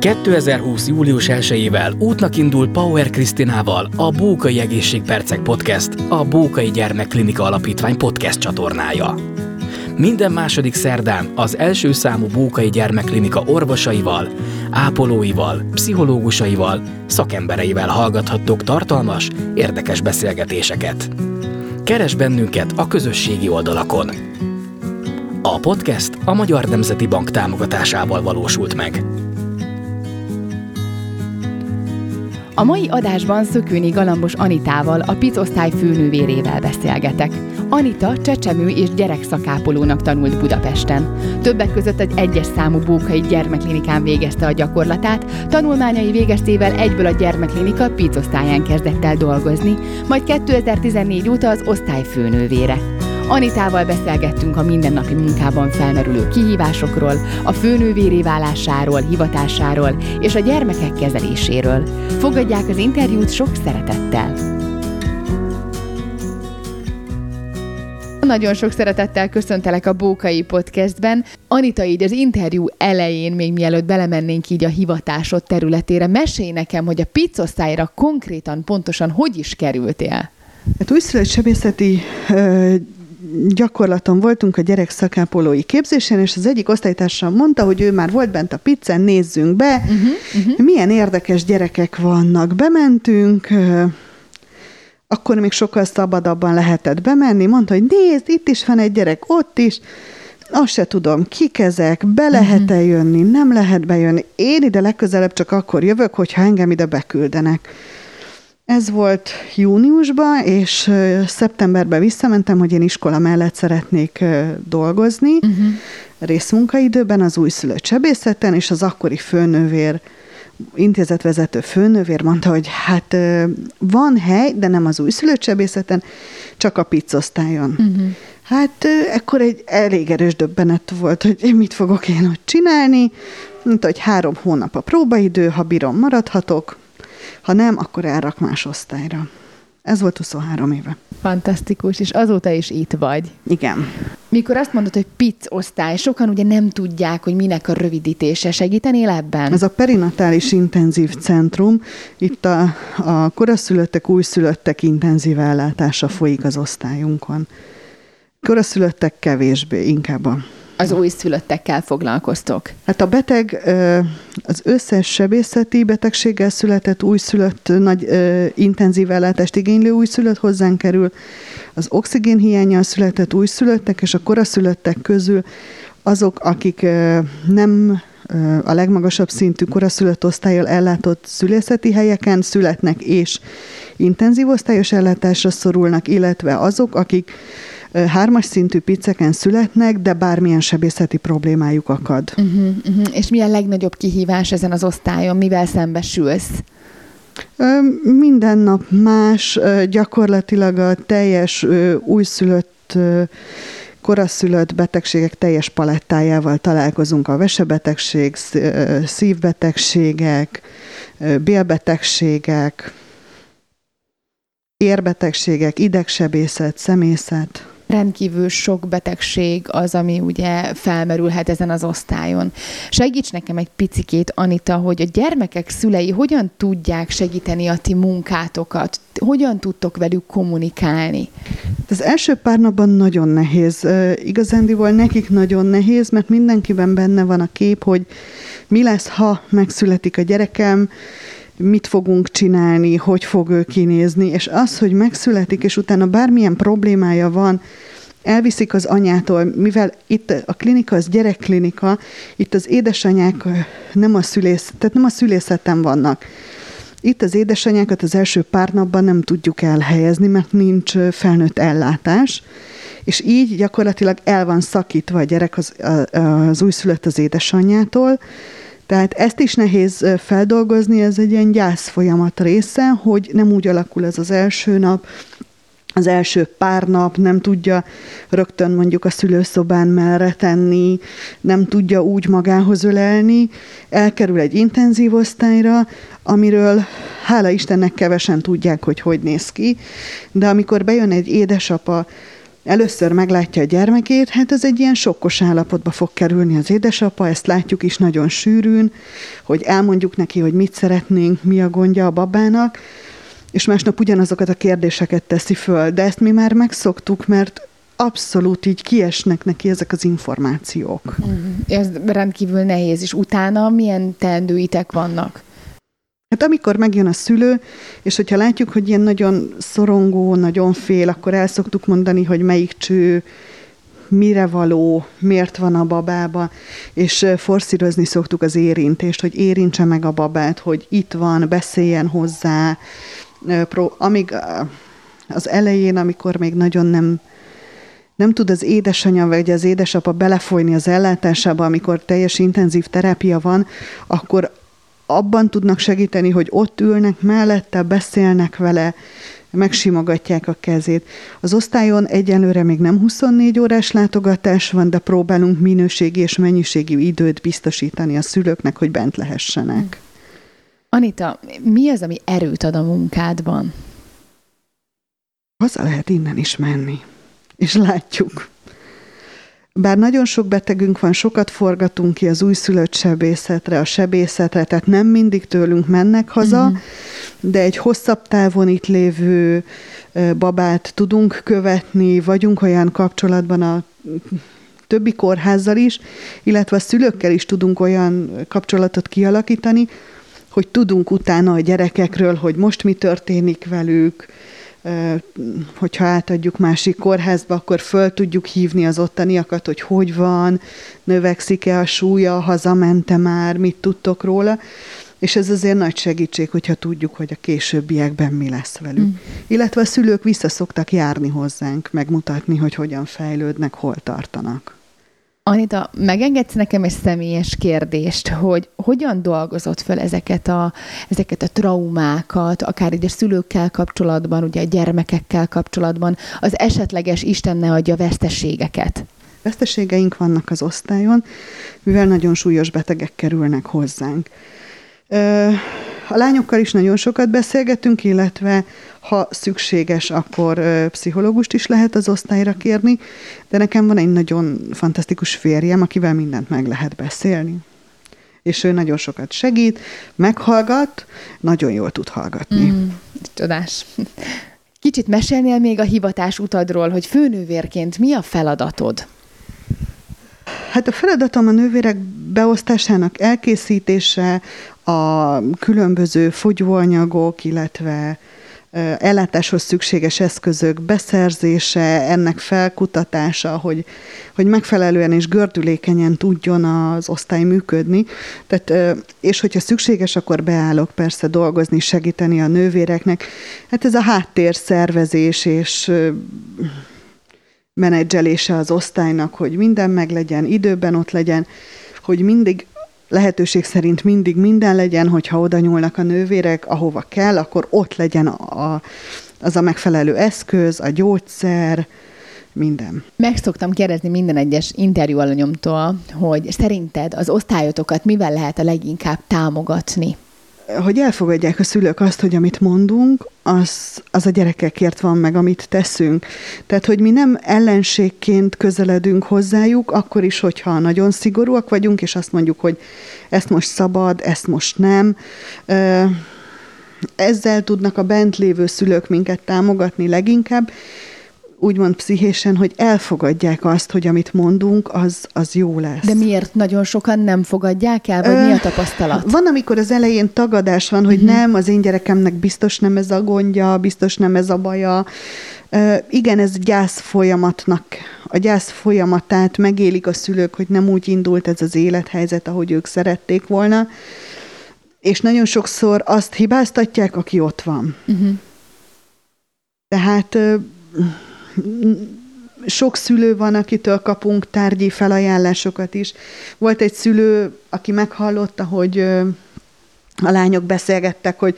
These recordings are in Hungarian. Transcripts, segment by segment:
2020. július 1-ével útnak indul Power Krisztinával a Bókai Egészségpercek Podcast, a Bókai Gyermekklinika Alapítvány podcast csatornája. Minden második szerdán az első számú Bókai Gyermekklinika orvosaival, ápolóival, pszichológusaival, szakembereivel hallgathattok tartalmas, érdekes beszélgetéseket. Keres bennünket a közösségi oldalakon. A podcast a Magyar Nemzeti Bank támogatásával valósult meg. A mai adásban Szökőni Galambos Anitával, a PIC osztály főnővérével beszélgetek. Anita csecsemő és gyerekszakápolónak tanult Budapesten. Többek között egy egyes számú bókai gyermekklinikán végezte a gyakorlatát, tanulmányai végeztével egyből a gyermekklinika PIC osztályán kezdett el dolgozni, majd 2014 óta az osztály főnővére. Anitával beszélgettünk a mindennapi munkában felmerülő kihívásokról, a főnővéré válásáról, hivatásáról és a gyermekek kezeléséről. Fogadják az interjút sok szeretettel! Nagyon sok szeretettel köszöntelek a Bókai Podcastben. Anita, így az interjú elején, még mielőtt belemennénk így a hivatásod területére, mesélj nekem, hogy a pizzosztályra konkrétan, pontosan hogy is kerültél? Hát újszülött sebészeti gyakorlaton voltunk a gyerek szakápolói képzésen, és az egyik osztálytársam mondta, hogy ő már volt bent a pizzán, nézzünk be, uh-huh, uh-huh. milyen érdekes gyerekek vannak. Bementünk, akkor még sokkal szabadabban lehetett bemenni, mondta, hogy nézd, itt is van egy gyerek, ott is, azt se tudom, kik ezek, be lehet-e jönni, nem lehet bejönni. Én ide legközelebb csak akkor jövök, hogyha engem ide beküldenek. Ez volt júniusban, és szeptemberben visszamentem, hogy én iskola mellett szeretnék dolgozni, uh-huh. részmunkaidőben az újszülött sebészeten, és az akkori főnővér, intézetvezető főnővér mondta, hogy hát van hely, de nem az újszülött sebészeten, csak a pizzosztályon. Uh-huh. Hát ekkor egy elég erős döbbenet volt, hogy mit fogok én ott csinálni. Mondta, hogy három hónap a próbaidő, ha bírom, maradhatok. Ha nem, akkor elrak más osztályra. Ez volt 23 éve. Fantasztikus, és azóta is itt vagy. Igen. Mikor azt mondod, hogy PIC osztály, sokan ugye nem tudják, hogy minek a rövidítése. Segítenél ebben? Ez a perinatális intenzív centrum. Itt a, a koraszülöttek, újszülöttek intenzív ellátása folyik az osztályunkon. Koraszülöttek kevésbé, inkább a az újszülöttekkel foglalkoztok? Hát a beteg az összes sebészeti betegséggel született újszülött, nagy intenzív ellátást igénylő újszülött hozzánk kerül, az oxigénhiányjal született újszülöttek és a koraszülöttek közül azok, akik nem a legmagasabb szintű koraszülött osztályjal ellátott szülészeti helyeken születnek és intenzív osztályos ellátásra szorulnak, illetve azok, akik hármas szintű pizzeken születnek, de bármilyen sebészeti problémájuk akad. Uh-huh, uh-huh. És mi a legnagyobb kihívás ezen az osztályon? Mivel szembesülsz? Minden nap más, gyakorlatilag a teljes újszülött koraszülött betegségek teljes palettájával találkozunk a vesebetegség, szívbetegségek, bélbetegségek, érbetegségek, idegsebészet, szemészet rendkívül sok betegség az, ami ugye felmerülhet ezen az osztályon. Segíts nekem egy picikét, Anita, hogy a gyermekek szülei hogyan tudják segíteni a ti munkátokat, hogyan tudtok velük kommunikálni? Az első pár napban nagyon nehéz. Igazándiból nekik nagyon nehéz, mert mindenkiben benne van a kép, hogy mi lesz, ha megszületik a gyerekem, mit fogunk csinálni, hogy fog ő kinézni, és az, hogy megszületik, és utána bármilyen problémája van, elviszik az anyától, mivel itt a klinika az gyerekklinika, itt az édesanyák nem a szülész, tehát nem a szülészeten vannak. Itt az édesanyákat az első pár napban nem tudjuk elhelyezni, mert nincs felnőtt ellátás, és így gyakorlatilag el van szakítva a gyerek az, az újszülött az édesanyjától, tehát ezt is nehéz feldolgozni, ez egy ilyen gyász folyamat része, hogy nem úgy alakul ez az első nap, az első pár nap nem tudja rögtön mondjuk a szülőszobán merre tenni, nem tudja úgy magához ölelni, elkerül egy intenzív osztályra, amiről hála Istennek kevesen tudják, hogy hogy néz ki, de amikor bejön egy édesapa először meglátja a gyermekét, hát ez egy ilyen sokkos állapotba fog kerülni az édesapa, ezt látjuk is nagyon sűrűn, hogy elmondjuk neki, hogy mit szeretnénk, mi a gondja a babának, és másnap ugyanazokat a kérdéseket teszi föl, de ezt mi már megszoktuk, mert abszolút így kiesnek neki ezek az információk. Mm, ez rendkívül nehéz, és utána milyen teendőitek vannak? Hát amikor megjön a szülő, és hogyha látjuk, hogy ilyen nagyon szorongó, nagyon fél, akkor el szoktuk mondani, hogy melyik cső, mire való, miért van a babába, és forszírozni szoktuk az érintést, hogy érintse meg a babát, hogy itt van, beszéljen hozzá, amíg az elején, amikor még nagyon nem nem tud az édesanyja vagy az édesapa belefolyni az ellátásába, amikor teljes intenzív terápia van, akkor abban tudnak segíteni, hogy ott ülnek mellette, beszélnek vele, megsimogatják a kezét. Az osztályon egyelőre még nem 24 órás látogatás van, de próbálunk minőségi és mennyiségi időt biztosítani a szülőknek, hogy bent lehessenek. Anita, mi az, ami erőt ad a munkádban? Haza lehet innen is menni. És látjuk. Bár nagyon sok betegünk van, sokat forgatunk ki az újszülött sebészetre, a sebészetre, tehát nem mindig tőlünk mennek haza, uh-huh. de egy hosszabb távon itt lévő babát tudunk követni, vagyunk olyan kapcsolatban a többi kórházzal is, illetve a szülőkkel is tudunk olyan kapcsolatot kialakítani, hogy tudunk utána a gyerekekről, hogy most mi történik velük, hogyha átadjuk másik kórházba, akkor föl tudjuk hívni az ottaniakat, hogy hogy van, növekszik-e a súlya, hazamente már, mit tudtok róla. És ez azért nagy segítség, hogyha tudjuk, hogy a későbbiekben mi lesz velük. Mm. Illetve a szülők vissza szoktak járni hozzánk, megmutatni, hogy hogyan fejlődnek, hol tartanak. Anita, megengedsz nekem egy személyes kérdést, hogy hogyan dolgozott fel ezeket a, ezeket a traumákat, akár így a szülőkkel kapcsolatban, ugye a gyermekekkel kapcsolatban, az esetleges Isten ne adja veszteségeket? Veszteségeink vannak az osztályon, mivel nagyon súlyos betegek kerülnek hozzánk. A lányokkal is nagyon sokat beszélgetünk, illetve ha szükséges, akkor pszichológust is lehet az osztályra kérni, de nekem van egy nagyon fantasztikus férjem, akivel mindent meg lehet beszélni. És ő nagyon sokat segít, meghallgat, nagyon jól tud hallgatni. Mm, tudás. Kicsit mesélnél még a hivatás utadról, hogy főnővérként mi a feladatod? Hát a feladatom a nővérek beosztásának elkészítése, a különböző fogyóanyagok, illetve ellátáshoz szükséges eszközök beszerzése, ennek felkutatása, hogy, hogy megfelelően és gördülékenyen tudjon az osztály működni. Tehát, és hogyha szükséges, akkor beállok persze dolgozni, segíteni a nővéreknek. Hát ez a háttér szervezés és menedzselése az osztálynak, hogy minden meglegyen, időben ott legyen, hogy mindig lehetőség szerint mindig minden legyen, hogyha oda nyúlnak a nővérek, ahova kell, akkor ott legyen a, az a megfelelő eszköz, a gyógyszer, minden. Meg szoktam kérdezni minden egyes interjú alanyomtól, hogy szerinted az osztályotokat mivel lehet a leginkább támogatni? Hogy elfogadják a szülők azt, hogy amit mondunk, az, az a gyerekekért van meg, amit teszünk. Tehát, hogy mi nem ellenségként közeledünk hozzájuk, akkor is, hogyha nagyon szigorúak vagyunk, és azt mondjuk, hogy ezt most szabad, ezt most nem. Ezzel tudnak a bent lévő szülők minket támogatni leginkább, úgymond pszichésen, hogy elfogadják azt, hogy amit mondunk, az, az jó lesz. De miért nagyon sokan nem fogadják el, vagy Ö, mi a tapasztalat? Van, amikor az elején tagadás van, hogy uh-huh. nem, az én gyerekemnek biztos nem ez a gondja, biztos nem ez a baja. Ö, igen, ez gyász folyamatnak, a gyász folyamatát megélik a szülők, hogy nem úgy indult ez az élethelyzet, ahogy ők szerették volna. És nagyon sokszor azt hibáztatják, aki ott van. Uh-huh. Tehát sok szülő van, akitől kapunk tárgyi felajánlásokat is. Volt egy szülő, aki meghallotta, hogy a lányok beszélgettek, hogy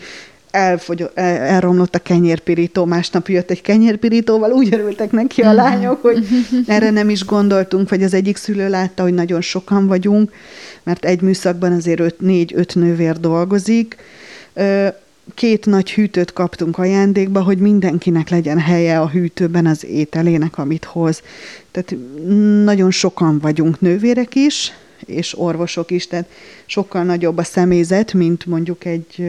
elfogy, el, elromlott a kenyérpirító, másnap jött egy kenyérpirítóval, úgy örültek neki a lányok, hogy erre nem is gondoltunk, vagy az egyik szülő látta, hogy nagyon sokan vagyunk, mert egy műszakban azért négy-öt nővér dolgozik, két nagy hűtőt kaptunk ajándékba, hogy mindenkinek legyen helye a hűtőben az ételének, amit hoz. Tehát nagyon sokan vagyunk nővérek is, és orvosok is, tehát sokkal nagyobb a személyzet, mint mondjuk egy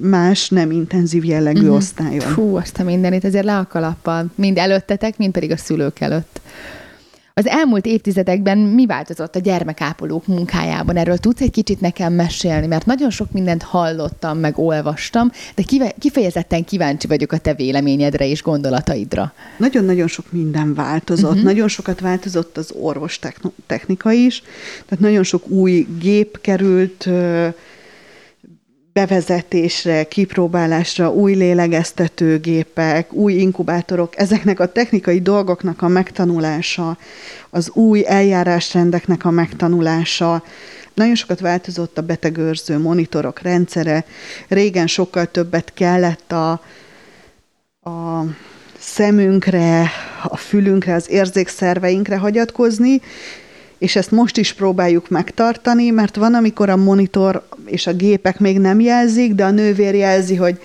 más, nem intenzív jellegű uh-huh. osztályon. Fú, azt a mindenit, ezért le a kalappal, mind előttetek, mind pedig a szülők előtt. Az elmúlt évtizedekben mi változott a gyermekápolók munkájában? Erről tudsz egy kicsit nekem mesélni, mert nagyon sok mindent hallottam, meg olvastam, de kifejezetten kíváncsi vagyok a te véleményedre és gondolataidra. Nagyon-nagyon sok minden változott. Uh-huh. Nagyon sokat változott az orvos technika is, tehát nagyon sok új gép került bevezetésre, kipróbálásra, új lélegeztetőgépek, új inkubátorok, ezeknek a technikai dolgoknak a megtanulása, az új eljárásrendeknek a megtanulása, nagyon sokat változott a betegőrző monitorok rendszere. Régen sokkal többet kellett a, a szemünkre, a fülünkre, az érzékszerveinkre hagyatkozni, és ezt most is próbáljuk megtartani, mert van, amikor a monitor és a gépek még nem jelzik, de a nővér jelzi, hogy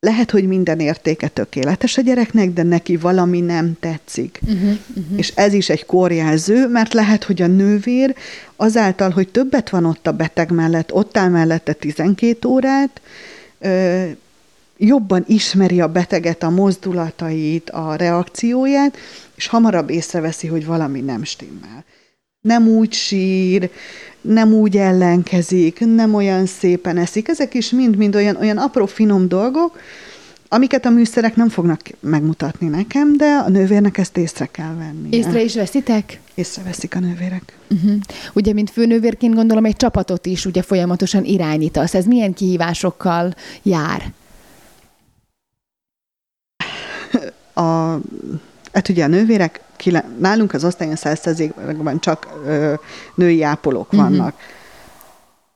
lehet, hogy minden értéke tökéletes a gyereknek, de neki valami nem tetszik. Uh-huh, uh-huh. És ez is egy korjelző, mert lehet, hogy a nővér azáltal, hogy többet van ott a beteg mellett, ott áll mellette 12 órát, jobban ismeri a beteget, a mozdulatait, a reakcióját, és hamarabb észreveszi, hogy valami nem stimmel. Nem úgy sír, nem úgy ellenkezik, nem olyan szépen eszik. Ezek is mind-mind olyan, olyan apró, finom dolgok, amiket a műszerek nem fognak megmutatni nekem, de a nővérnek ezt észre kell venni. Észre is veszitek? Észreveszik a nővérek. Uh-huh. Ugye, mint főnővérként gondolom, egy csapatot is ugye folyamatosan irányítasz. Ez milyen kihívásokkal jár? A Hát ugye a nővérek, nálunk az osztályon százszerzékben csak ö, női ápolók uh-huh. vannak.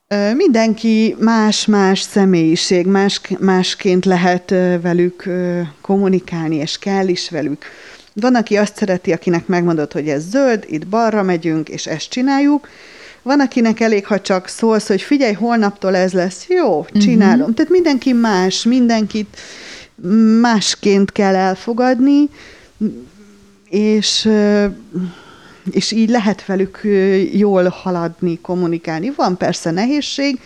Ö, mindenki más-más személyiség, más, másként lehet ö, velük ö, kommunikálni, és kell is velük. Van, aki azt szereti, akinek megmondod, hogy ez zöld, itt balra megyünk, és ezt csináljuk. Van, akinek elég, ha csak szólsz, hogy figyelj, holnaptól ez lesz. Jó, csinálom. Uh-huh. Tehát mindenki más, mindenkit másként kell elfogadni, és, és így lehet velük jól haladni, kommunikálni. Van persze nehézség,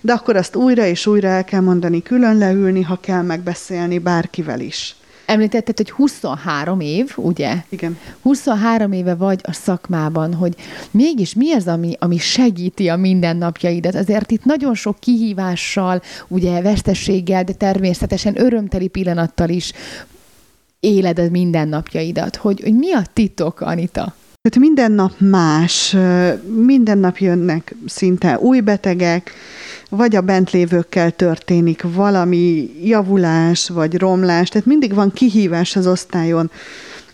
de akkor azt újra és újra el kell mondani, külön leülni, ha kell megbeszélni bárkivel is. Említetted, hogy 23 év, ugye? Igen. 23 éve vagy a szakmában, hogy mégis mi az, ami, ami segíti a mindennapjaidat? Azért itt nagyon sok kihívással, ugye vesztességgel, de természetesen örömteli pillanattal is éled a mindennapjaidat, hogy, hogy mi a titok, Anita? Tehát minden nap más, minden nap jönnek szinte új betegek, vagy a bentlévőkkel történik valami javulás, vagy romlás, tehát mindig van kihívás az osztályon.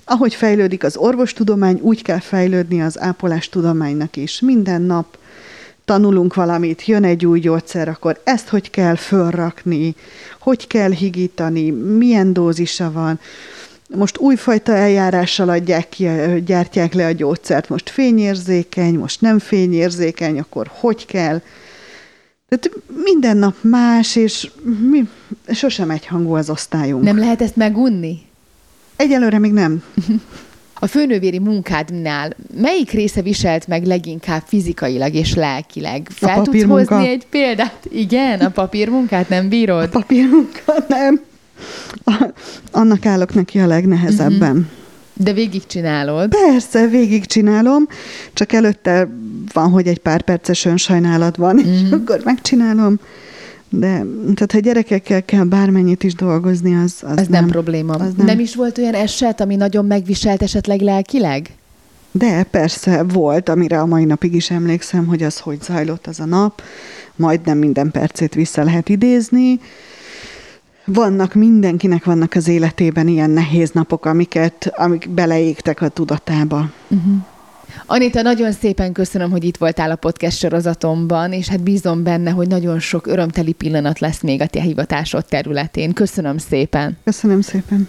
Ahogy fejlődik az orvostudomány, úgy kell fejlődni az ápolástudománynak is. Minden nap tanulunk valamit, jön egy új gyógyszer, akkor ezt hogy kell fölrakni, hogy kell higítani, milyen dózisa van. Most újfajta eljárással adják ki, gyártják le a gyógyszert, most fényérzékeny, most nem fényérzékeny, akkor hogy kell. Tehát minden nap más, és mi, sosem egyhangú az osztályunk. Nem lehet ezt megunni? Egyelőre még nem. A főnővéri munkádnál melyik része viselt meg leginkább fizikailag és lelkileg? Fel a tudsz hozni egy példát? Igen, a papírmunkát nem bírod? A papírmunkát nem. Annak állok neki a legnehezebben. Uh-huh. De végigcsinálod? Persze, végigcsinálom, csak előtte van, hogy egy pár perces önsajnálat van, uh-huh. és mhm. akkor megcsinálom. De tehát, ha gyerekekkel kell bármennyit is dolgozni, az, az Ez nem, nem probléma. Az nem. nem is volt olyan eset, ami nagyon megviselt esetleg lelkileg? De persze volt, amire a mai napig is emlékszem, hogy az hogy zajlott az a nap. Majdnem minden percét vissza lehet idézni vannak, mindenkinek vannak az életében ilyen nehéz napok, amiket, amik beleégtek a tudatába. Uh-huh. Anita, nagyon szépen köszönöm, hogy itt voltál a podcast sorozatomban, és hát bízom benne, hogy nagyon sok örömteli pillanat lesz még a te hivatásod területén. Köszönöm szépen. Köszönöm szépen.